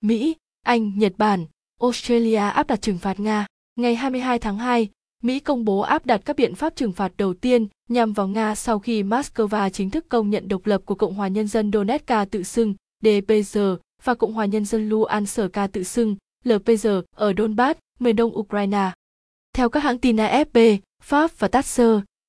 Mỹ, Anh, Nhật Bản, Australia áp đặt trừng phạt Nga. Ngày 22 tháng 2, Mỹ công bố áp đặt các biện pháp trừng phạt đầu tiên nhằm vào Nga sau khi Moscow chính thức công nhận độc lập của Cộng hòa Nhân dân Donetsk tự xưng DPR và Cộng hòa Nhân dân Luhansk tự xưng LPR ở Donbass, miền đông Ukraine. Theo các hãng tin AFP, Pháp và TASS,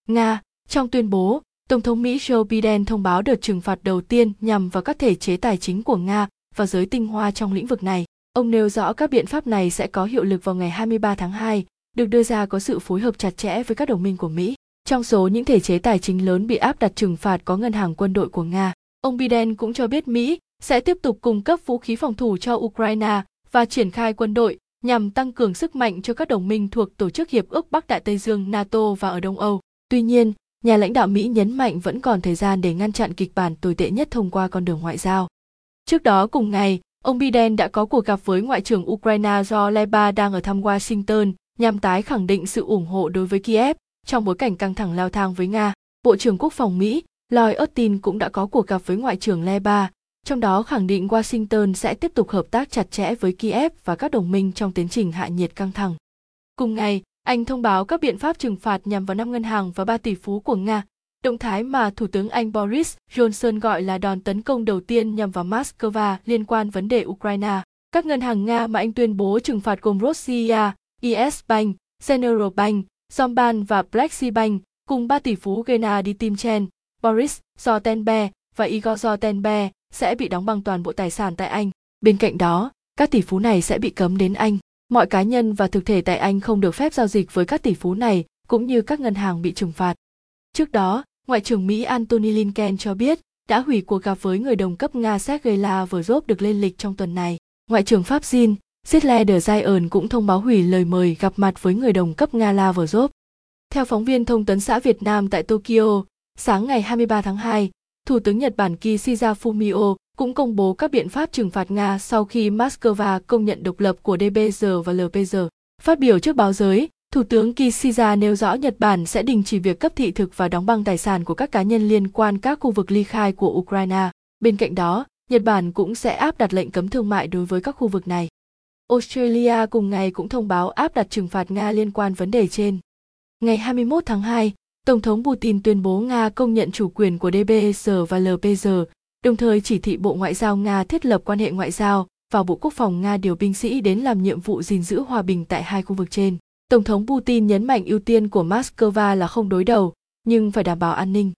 Nga, trong tuyên bố, Tổng thống Mỹ Joe Biden thông báo đợt trừng phạt đầu tiên nhằm vào các thể chế tài chính của Nga và giới tinh hoa trong lĩnh vực này. Ông nêu rõ các biện pháp này sẽ có hiệu lực vào ngày 23 tháng 2, được đưa ra có sự phối hợp chặt chẽ với các đồng minh của Mỹ. Trong số những thể chế tài chính lớn bị áp đặt trừng phạt có ngân hàng quân đội của Nga. Ông Biden cũng cho biết Mỹ sẽ tiếp tục cung cấp vũ khí phòng thủ cho Ukraine và triển khai quân đội nhằm tăng cường sức mạnh cho các đồng minh thuộc Tổ chức Hiệp ước Bắc Đại Tây Dương NATO và ở Đông Âu. Tuy nhiên, nhà lãnh đạo Mỹ nhấn mạnh vẫn còn thời gian để ngăn chặn kịch bản tồi tệ nhất thông qua con đường ngoại giao. Trước đó cùng ngày, ông Biden đã có cuộc gặp với Ngoại trưởng Ukraine do Leba đang ở thăm Washington nhằm tái khẳng định sự ủng hộ đối với Kiev trong bối cảnh căng thẳng leo thang với Nga. Bộ trưởng Quốc phòng Mỹ Lloyd Austin cũng đã có cuộc gặp với Ngoại trưởng Leba, trong đó khẳng định Washington sẽ tiếp tục hợp tác chặt chẽ với Kiev và các đồng minh trong tiến trình hạ nhiệt căng thẳng. Cùng ngày, anh thông báo các biện pháp trừng phạt nhằm vào năm ngân hàng và ba tỷ phú của Nga, động thái mà Thủ tướng Anh Boris Johnson gọi là đòn tấn công đầu tiên nhằm vào Moscow liên quan vấn đề Ukraine. Các ngân hàng Nga mà anh tuyên bố trừng phạt gồm Russia, ES Bank, General Bank, Zomban và Black Bank, cùng ba tỷ phú Gennady Timchen, Boris Zotenbe và Igor Zotenbe sẽ bị đóng băng toàn bộ tài sản tại Anh. Bên cạnh đó, các tỷ phú này sẽ bị cấm đến Anh. Mọi cá nhân và thực thể tại Anh không được phép giao dịch với các tỷ phú này, cũng như các ngân hàng bị trừng phạt. Trước đó, Ngoại trưởng Mỹ Antony Blinken cho biết đã hủy cuộc gặp với người đồng cấp Nga Sergei Lavrov được lên lịch trong tuần này. Ngoại trưởng Pháp Jean Zidler de Zion cũng thông báo hủy lời mời gặp mặt với người đồng cấp Nga Lavrov. Theo phóng viên thông tấn xã Việt Nam tại Tokyo, sáng ngày 23 tháng 2, Thủ tướng Nhật Bản Kishida Fumio cũng công bố các biện pháp trừng phạt Nga sau khi Moscow công nhận độc lập của DPR và LPR. Phát biểu trước báo giới, Thủ tướng Kishida nêu rõ Nhật Bản sẽ đình chỉ việc cấp thị thực và đóng băng tài sản của các cá nhân liên quan các khu vực ly khai của Ukraine. Bên cạnh đó, Nhật Bản cũng sẽ áp đặt lệnh cấm thương mại đối với các khu vực này. Australia cùng ngày cũng thông báo áp đặt trừng phạt Nga liên quan vấn đề trên. Ngày 21 tháng 2, Tổng thống Putin tuyên bố Nga công nhận chủ quyền của DBS và LPR, đồng thời chỉ thị Bộ Ngoại giao Nga thiết lập quan hệ ngoại giao và Bộ Quốc phòng Nga điều binh sĩ đến làm nhiệm vụ gìn giữ hòa bình tại hai khu vực trên. Tổng thống Putin nhấn mạnh ưu tiên của Moscow là không đối đầu, nhưng phải đảm bảo an ninh.